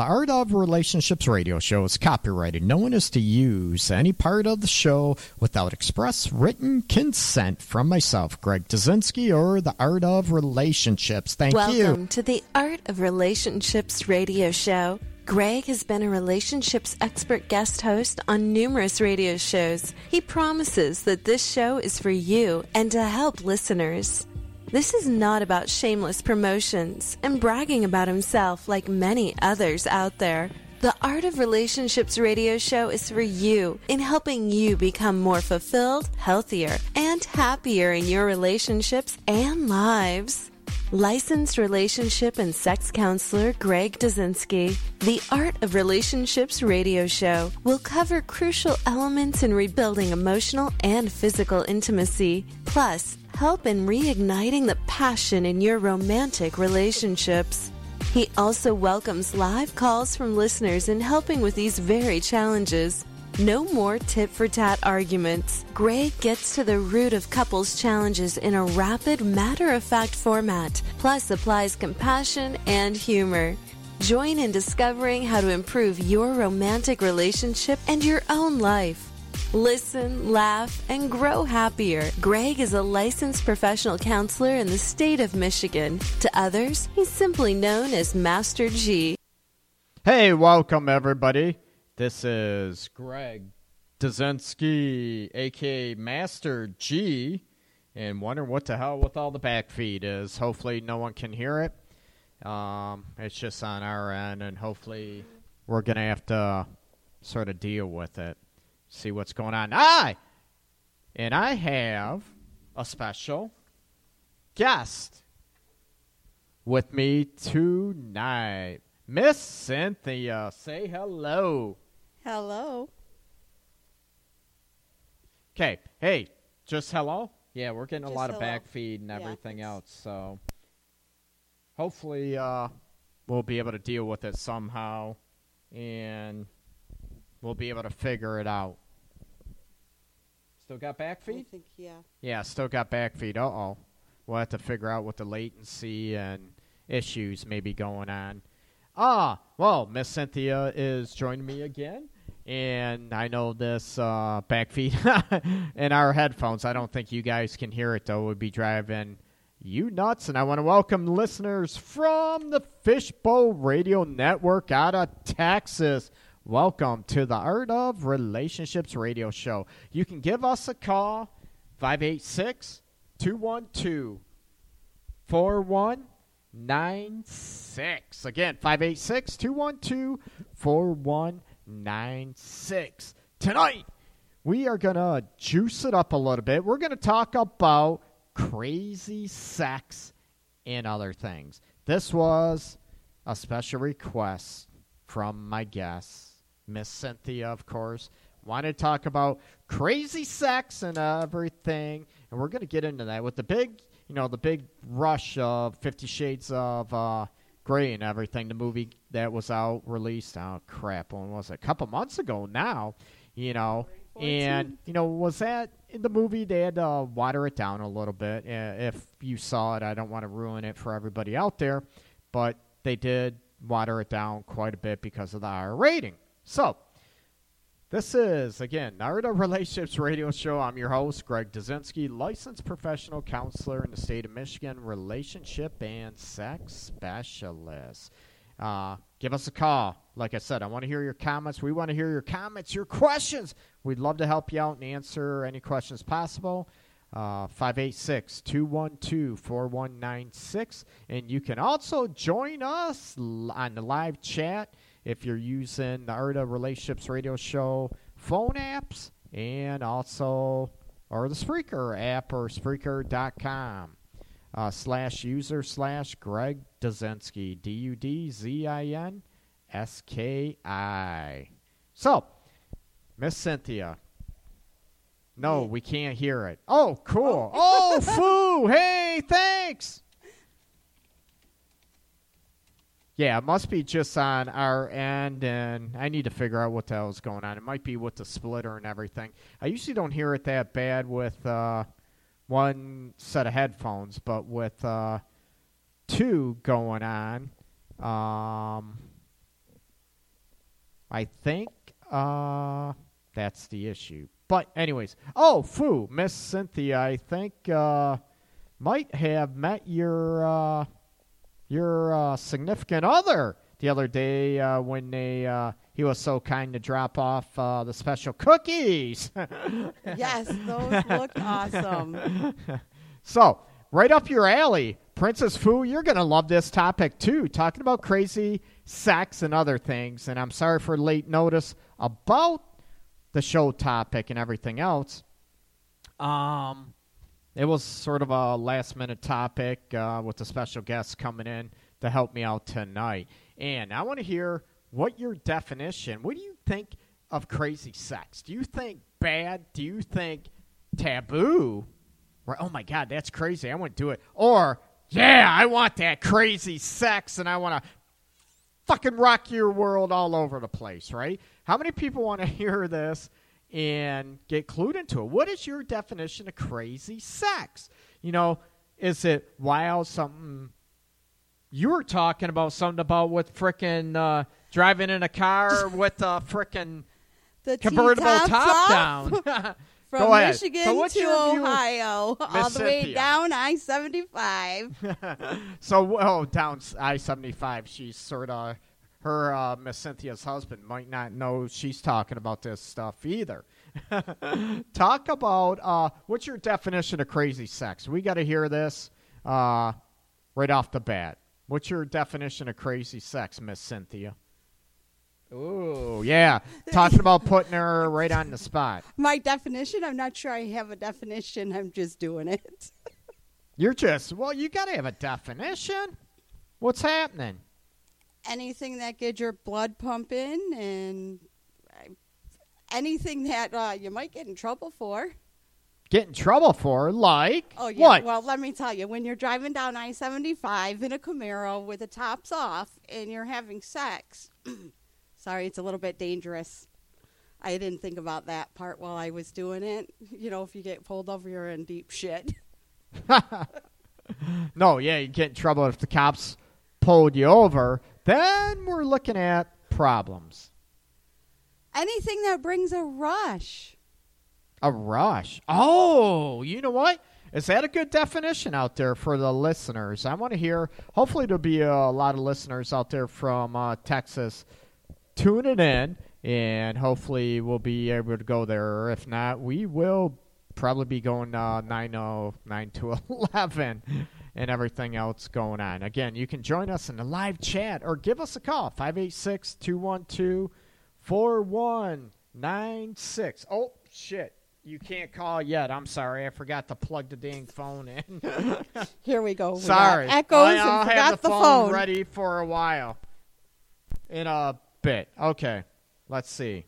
The Art of Relationships radio show is copyrighted. No one is to use any part of the show without express written consent from myself, Greg Dudzinski, or The Art of Relationships. Thank Welcome you. Welcome to the Art of Relationships radio show. Greg has been a relationships expert guest host on numerous radio shows. He promises that this show is for you and to help listeners. This is not about shameless promotions and bragging about himself like many others out there. The Art of Relationships radio show is for you in helping you become more fulfilled, healthier, and happier in your relationships and lives. Licensed relationship and sex counselor Greg Dudzinski. The Art of Relationships radio show will cover crucial elements in rebuilding emotional and physical intimacy, plus help in reigniting the passion in your romantic relationships. He also welcomes live calls from listeners in helping with these very challenges. No more tit for tat arguments. Greg gets to the root of couples' challenges in a rapid, matter of fact format, plus applies compassion and humor. Join in discovering how to improve your romantic relationship and your own life. Listen, laugh, and grow happier. Greg is a licensed professional counselor in the state of Michigan. To others, he's simply known as Master G. Hey, welcome everybody. This is Greg Dudzinski, aka Master G, and wondering what the hell with all the back feed is. Hopefully, no one can hear it. Um, it's just on our end, and hopefully, we're gonna have to sort of deal with it, see what's going on. I and I have a special guest with me tonight, Miss Cynthia. Say hello. Hello. Okay. Hey, just hello. Yeah, we're getting Just a lot hello. of back feed and everything it's- else, so hopefully uh, we'll be able to deal with it somehow, and we'll be able to figure it out. Still got back I feed? think yeah. Yeah, still got back feed. Uh oh. We'll have to figure out what the latency and issues may be going on. Ah, well, Miss Cynthia is joining me again. And I know this uh, back feed in our headphones. I don't think you guys can hear it, though. It would be driving you nuts. And I want to welcome listeners from the Fishbowl Radio Network out of Texas. Welcome to the Art of Relationships radio show. You can give us a call, 586 212 4196. Again, 586 212 4196. Tonight, we are going to juice it up a little bit. We're going to talk about crazy sex and other things. This was a special request from my guest, Miss Cynthia, of course. Wanted to talk about crazy sex and everything, and we're going to get into that with the big, you know, the big rush of Fifty Shades of uh, Grey and everything. The movie that was out, released. Oh crap! When was it? A couple months ago now. You know, and you know, was that in the movie? They had to water it down a little bit. Uh, if you saw it, I don't want to ruin it for everybody out there, but they did water it down quite a bit because of the higher rating. So. This is, again, Narrative Relationships Radio Show. I'm your host, Greg Dudzinski, licensed professional counselor in the state of Michigan, relationship and sex specialist. Uh, give us a call. Like I said, I want to hear your comments. We want to hear your comments, your questions. We'd love to help you out and answer any questions possible. Uh, 586 212 4196. And you can also join us on the live chat if you're using the Art of Relationships Radio Show phone apps and also or the Spreaker app or Spreaker.com. uh, slash user slash Greg Dudzinski. D U D Z I N S K I. So, Miss Cynthia. No, we can't hear it. Oh, cool. Oh, foo. Hey, thanks. Yeah, it must be just on our end, and I need to figure out what the hell is going on. It might be with the splitter and everything. I usually don't hear it that bad with uh, one set of headphones, but with uh, two going on, um, I think uh, that's the issue. But anyways, oh, foo, Miss Cynthia, I think uh, might have met your uh, your uh, significant other the other day uh, when they uh, he was so kind to drop off uh, the special cookies. Yes, those looked awesome. so right up your alley, Princess Fu. You're gonna love this topic too. Talking about crazy sex and other things. And I'm sorry for late notice about the show topic and everything else. Um, it was sort of a last minute topic uh, with a special guest coming in to help me out tonight. And I want to hear what your definition, what do you think of crazy sex? Do you think bad? Do you think taboo? Or, oh my God, that's crazy. I wouldn't do it. Or, yeah, I want that crazy sex and I want to fucking rock your world all over the place, right? How many people want to hear this and get clued into it? What is your definition of crazy sex? You know, is it wild something? You were talking about something about with frickin' uh, driving in a car with a frickin' The convertible top down. From Go. Michigan So to Ohio, all the way down I seventy five. so, well, down I seventy five, she's sort of her uh, Miss Cynthia's husband might not know she's talking about this stuff either. Talk about uh, what's your definition of crazy sex? We got to hear this uh, right off the bat. What's your definition of crazy sex, Miss Cynthia? Ooh, yeah. Talking about putting her right on the spot. My definition, I'm not sure I have a definition. I'm just doing it. You're just, well, you got to have a definition. What's happening? Anything that gets your blood pumping and anything that uh, you might get in trouble for. Get in trouble for, like, Oh yeah. what? Well, let me tell you, when you're driving down I-75 in a Camaro with the tops off and you're having sex, sorry, it's a little bit dangerous. I didn't think about that part while I was doing it. You know, if you get pulled over, you're in deep shit. no, yeah, you get in trouble if the cops pulled you over. Then we're looking at problems. Anything that brings a rush. A rush. Oh, you know what? Is that a good definition out there for the listeners? I want to hear. Hopefully, there'll be a lot of listeners out there from uh, Texas tuning in, and hopefully, we'll be able to go there. If not, we will probably be going uh, 909 to 11 and everything else going on. Again, you can join us in the live chat or give us a call 586 212 4196. Oh, shit. You can't call yet. I'm sorry. I forgot to plug the dang phone in. Here we go. We sorry. Echoes I, and I'll forgot the, the phone, phone. ready for a while. In a bit. Okay. Let's see.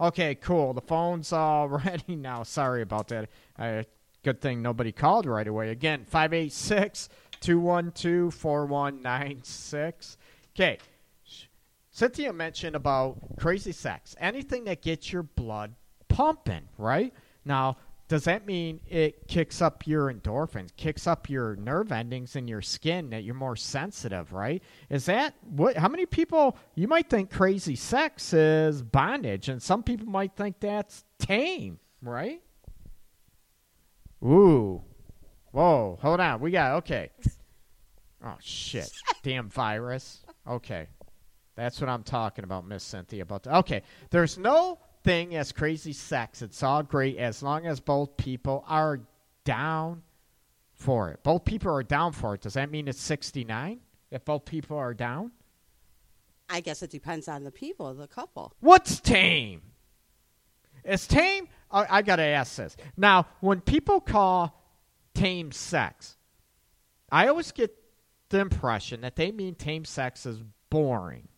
Okay, cool. The phone's all ready now. Sorry about that. Uh, good thing nobody called right away. Again, 586 212 4196. Okay. Cynthia mentioned about crazy sex. Anything that gets your blood pumping, right? Now, does that mean it kicks up your endorphins, kicks up your nerve endings in your skin that you're more sensitive, right? Is that what how many people you might think crazy sex is bondage and some people might think that's tame, right? Ooh. Whoa, hold on. We got okay. Oh shit. Damn virus. Okay. That's what I'm talking about, Miss Cynthia. About the, okay, there's no thing as crazy sex. It's all great as long as both people are down for it. Both people are down for it. Does that mean it's 69? If both people are down, I guess it depends on the people, the couple. what's tame? Is tame? I, I gotta ask this now. When people call tame sex, I always get the impression that they mean tame sex is boring.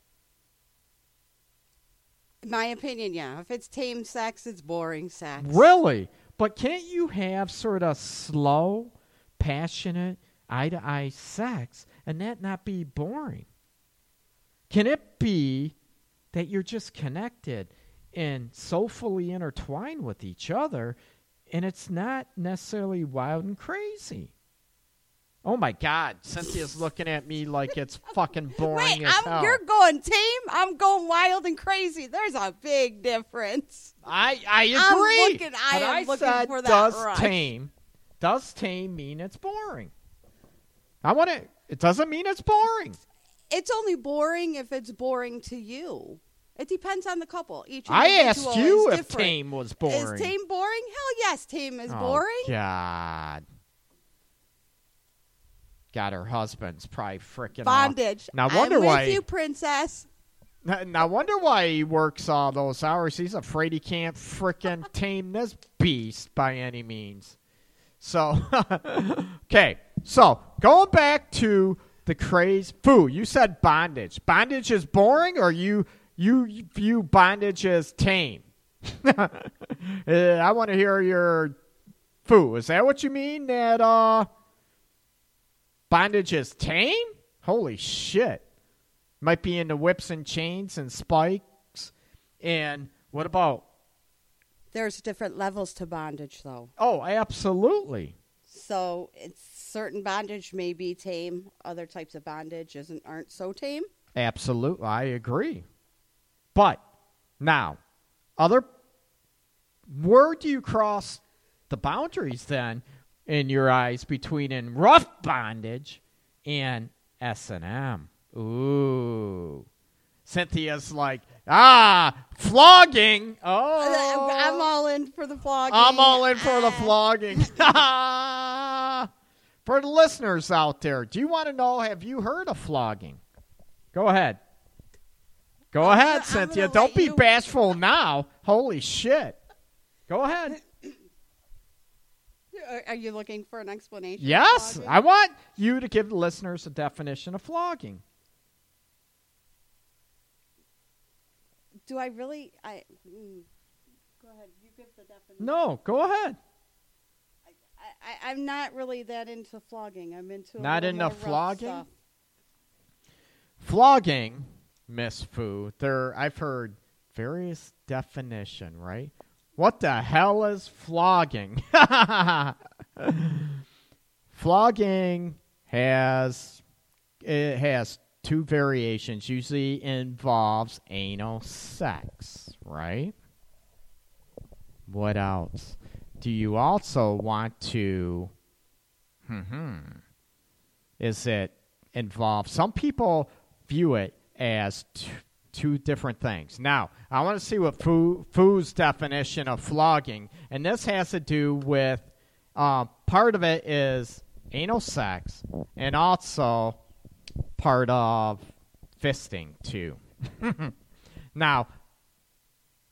In my opinion, yeah. If it's tame sex, it's boring sex. Really? But can't you have sort of slow, passionate, eye to eye sex and that not be boring? Can it be that you're just connected and soulfully intertwined with each other and it's not necessarily wild and crazy? Oh my God, Cynthia's looking at me like it's fucking boring Wait, as I'm, hell. you're going tame. I'm going wild and crazy. There's a big difference. I I agree. I'm looking- I but am I looking said, for that does rush. tame does tame mean it's boring? I want to. It doesn't mean it's boring. It's only boring if it's boring to you. It depends on the couple. Each I asked you is if different. tame was boring. Is tame boring? Hell yes, tame is oh, boring. God. God, her husband's probably freaking Bondage. Now I'm wonder with why. you, princess. Now wonder why he works all those hours. He's afraid he can't frickin' tame this beast by any means. So, okay. So going back to the craze, foo. You said bondage. Bondage is boring, or you you view bondage as tame? I want to hear your foo. Is that what you mean? That uh, bondage is tame? Holy shit! Might be into whips and chains and spikes. And what about? There's different levels to bondage, though. Oh, absolutely. So it's certain bondage may be tame. Other types of bondage isn't aren't so tame. Absolutely, I agree. But now, other where do you cross the boundaries then in your eyes between in rough bondage and S and M? Ooh, Cynthia's like ah flogging. Oh, I'm all in for the flogging. I'm all in for the Ah. flogging. for the listeners out there, do you want to know? Have you heard of flogging? Go ahead. Go I'm ahead, gonna- Cynthia. Don't be you- bashful now. Holy shit. Go ahead. Are- Are you looking for an explanation? Yes. I want you to give the listeners a definition of flogging. Do I really? I. Mm. Go ahead. You give the definition. No, go ahead. I, I, I'm not really that into flogging. I'm into Not little into flogging? stuff. Flogging, Miss Fu, there I've heard various definition, right? What the hell is flogging? flogging has it has two variations. Usually involves anal sex, right? What else? Do you also want to hmm is it involved? Some people view it as t- two different things. Now, I want to see what Fu, Fu's definition of flogging, and this has to do with uh, part of it is anal sex, and also part of fisting too. now,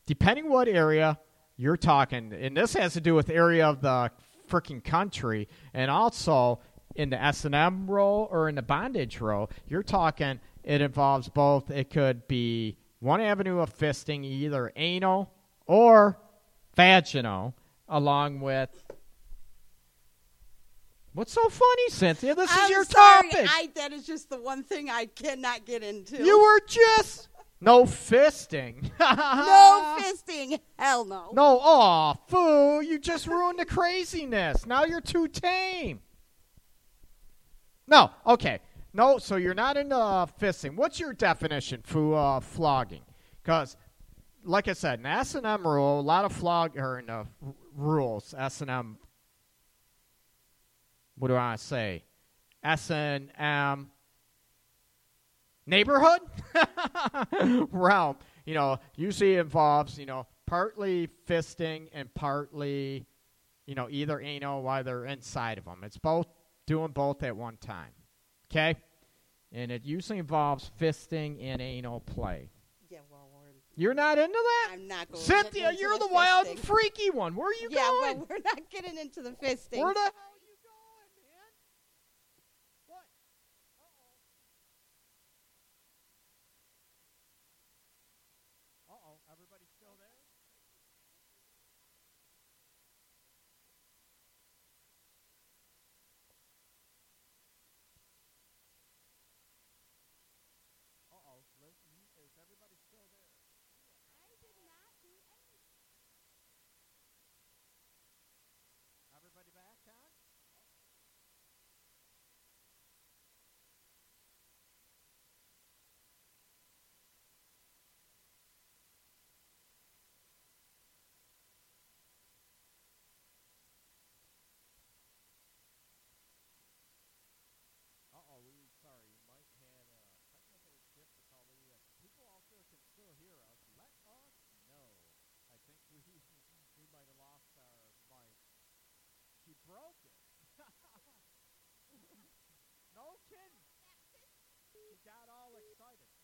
depending what area you're talking, and this has to do with area of the freaking country, and also in the S and M role or in the bondage role, you're talking. It involves both. It could be one avenue of fisting, either anal or vaginal, along with. What's so funny, Cynthia? This is I'm your sorry. topic. I, that is just the one thing I cannot get into. You were just no fisting. no fisting. Hell no. No, aw, foo, you just ruined the craziness. Now you're too tame. No, okay. No, so you're not into uh, fisting. What's your definition for uh, flogging? Because, like I said, in S&M rule, a lot of flog, or in the r- rules, S&M, what do I say? S&M neighborhood realm, you know, usually involves, you know, partly fisting and partly, you know, either anal while they're inside of them. It's both doing both at one time. Okay? And it usually involves fisting and anal play. Yeah, well, we're, You're not into that? I'm not going. Cynthia, you're the the wild and freaky one. Where are you going? yeah, going? but we're not getting into the fisting. Where the got all excited.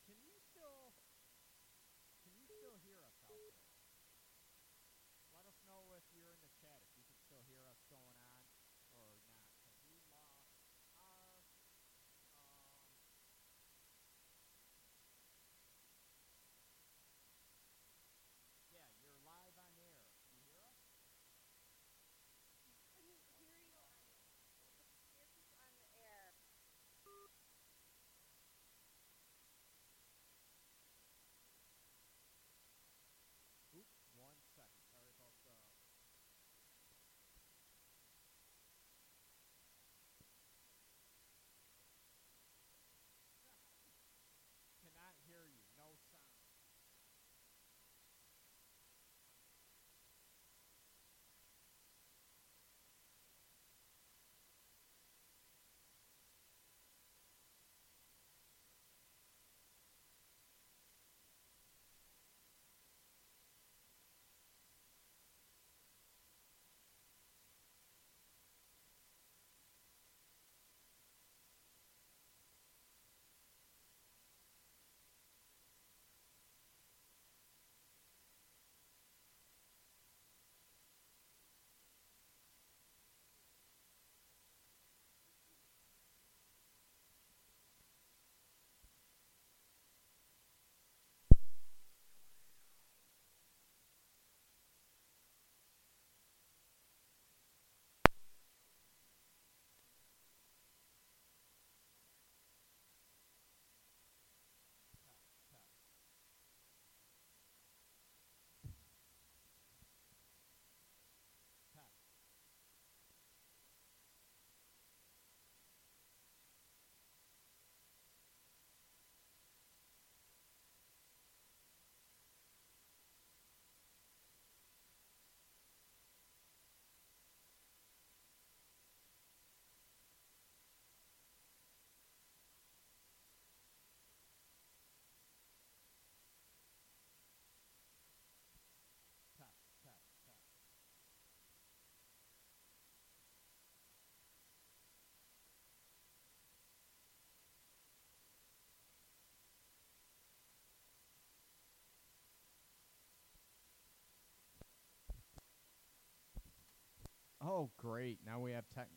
Oh, great. Now we have tech.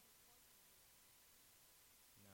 No.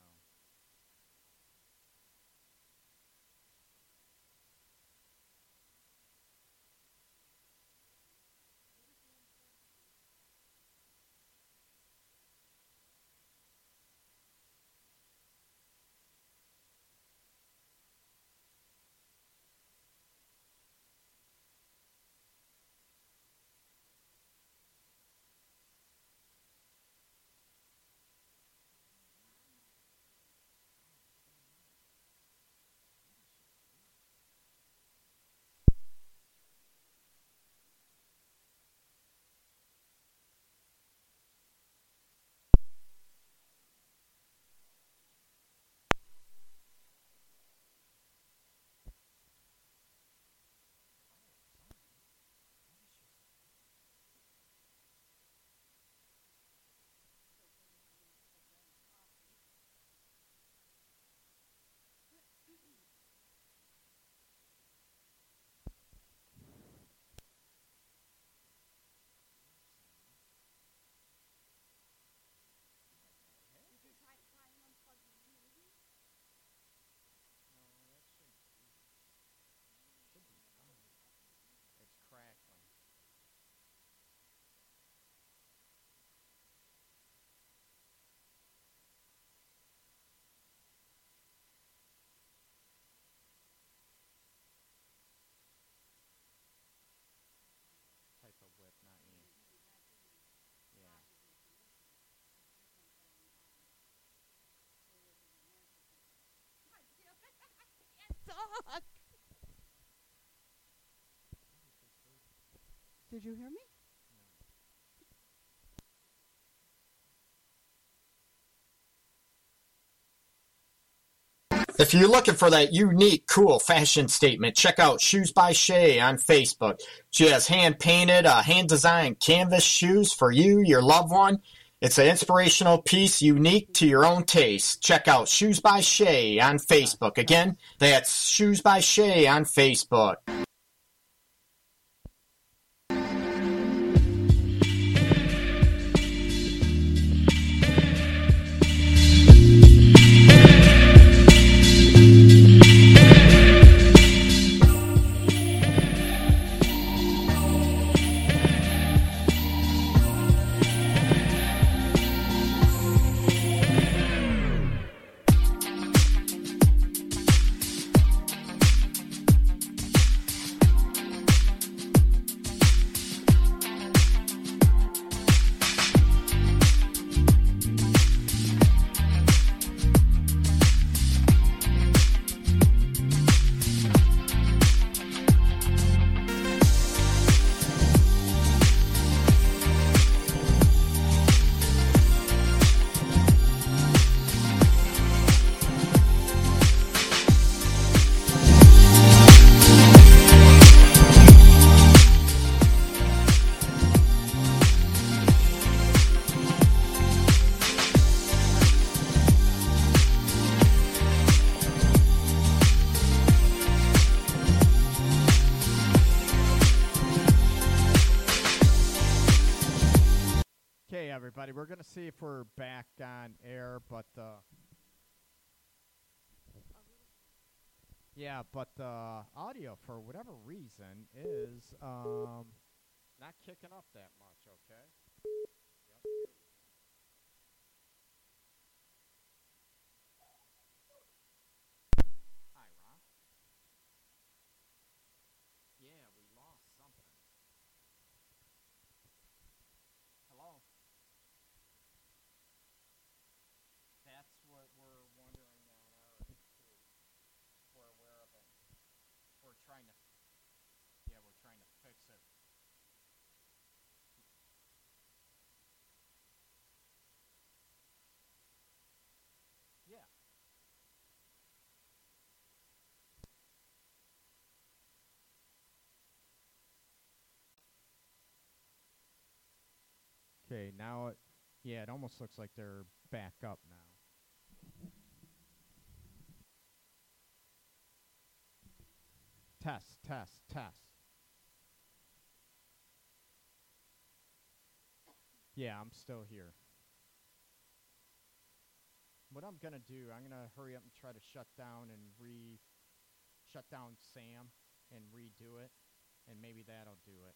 It's crackling. Type of whip, not E. Yeah. Did you hear me? If you're looking for that unique, cool fashion statement, check out Shoes by Shay on Facebook. She has hand painted, uh, hand designed canvas shoes for you, your loved one. It's an inspirational piece unique to your own taste. Check out Shoes by Shay on Facebook. Again, that's Shoes by Shay on Facebook. Everybody, we're gonna see if we're back on air, but uh, yeah, but the audio for whatever reason is um not kicking up that much. Okay. Yep. Hi, Ron. Yeah, we lost something. Hello. That's what we're wondering on our end too. We're aware of it. We're trying to, yeah, we're trying to fix it. Yeah. Okay, now it, yeah, it almost looks like they're back up now. Test, test, test. Yeah, I'm still here. What I'm gonna do, I'm gonna hurry up and try to shut down and re shut down Sam and redo it, and maybe that'll do it.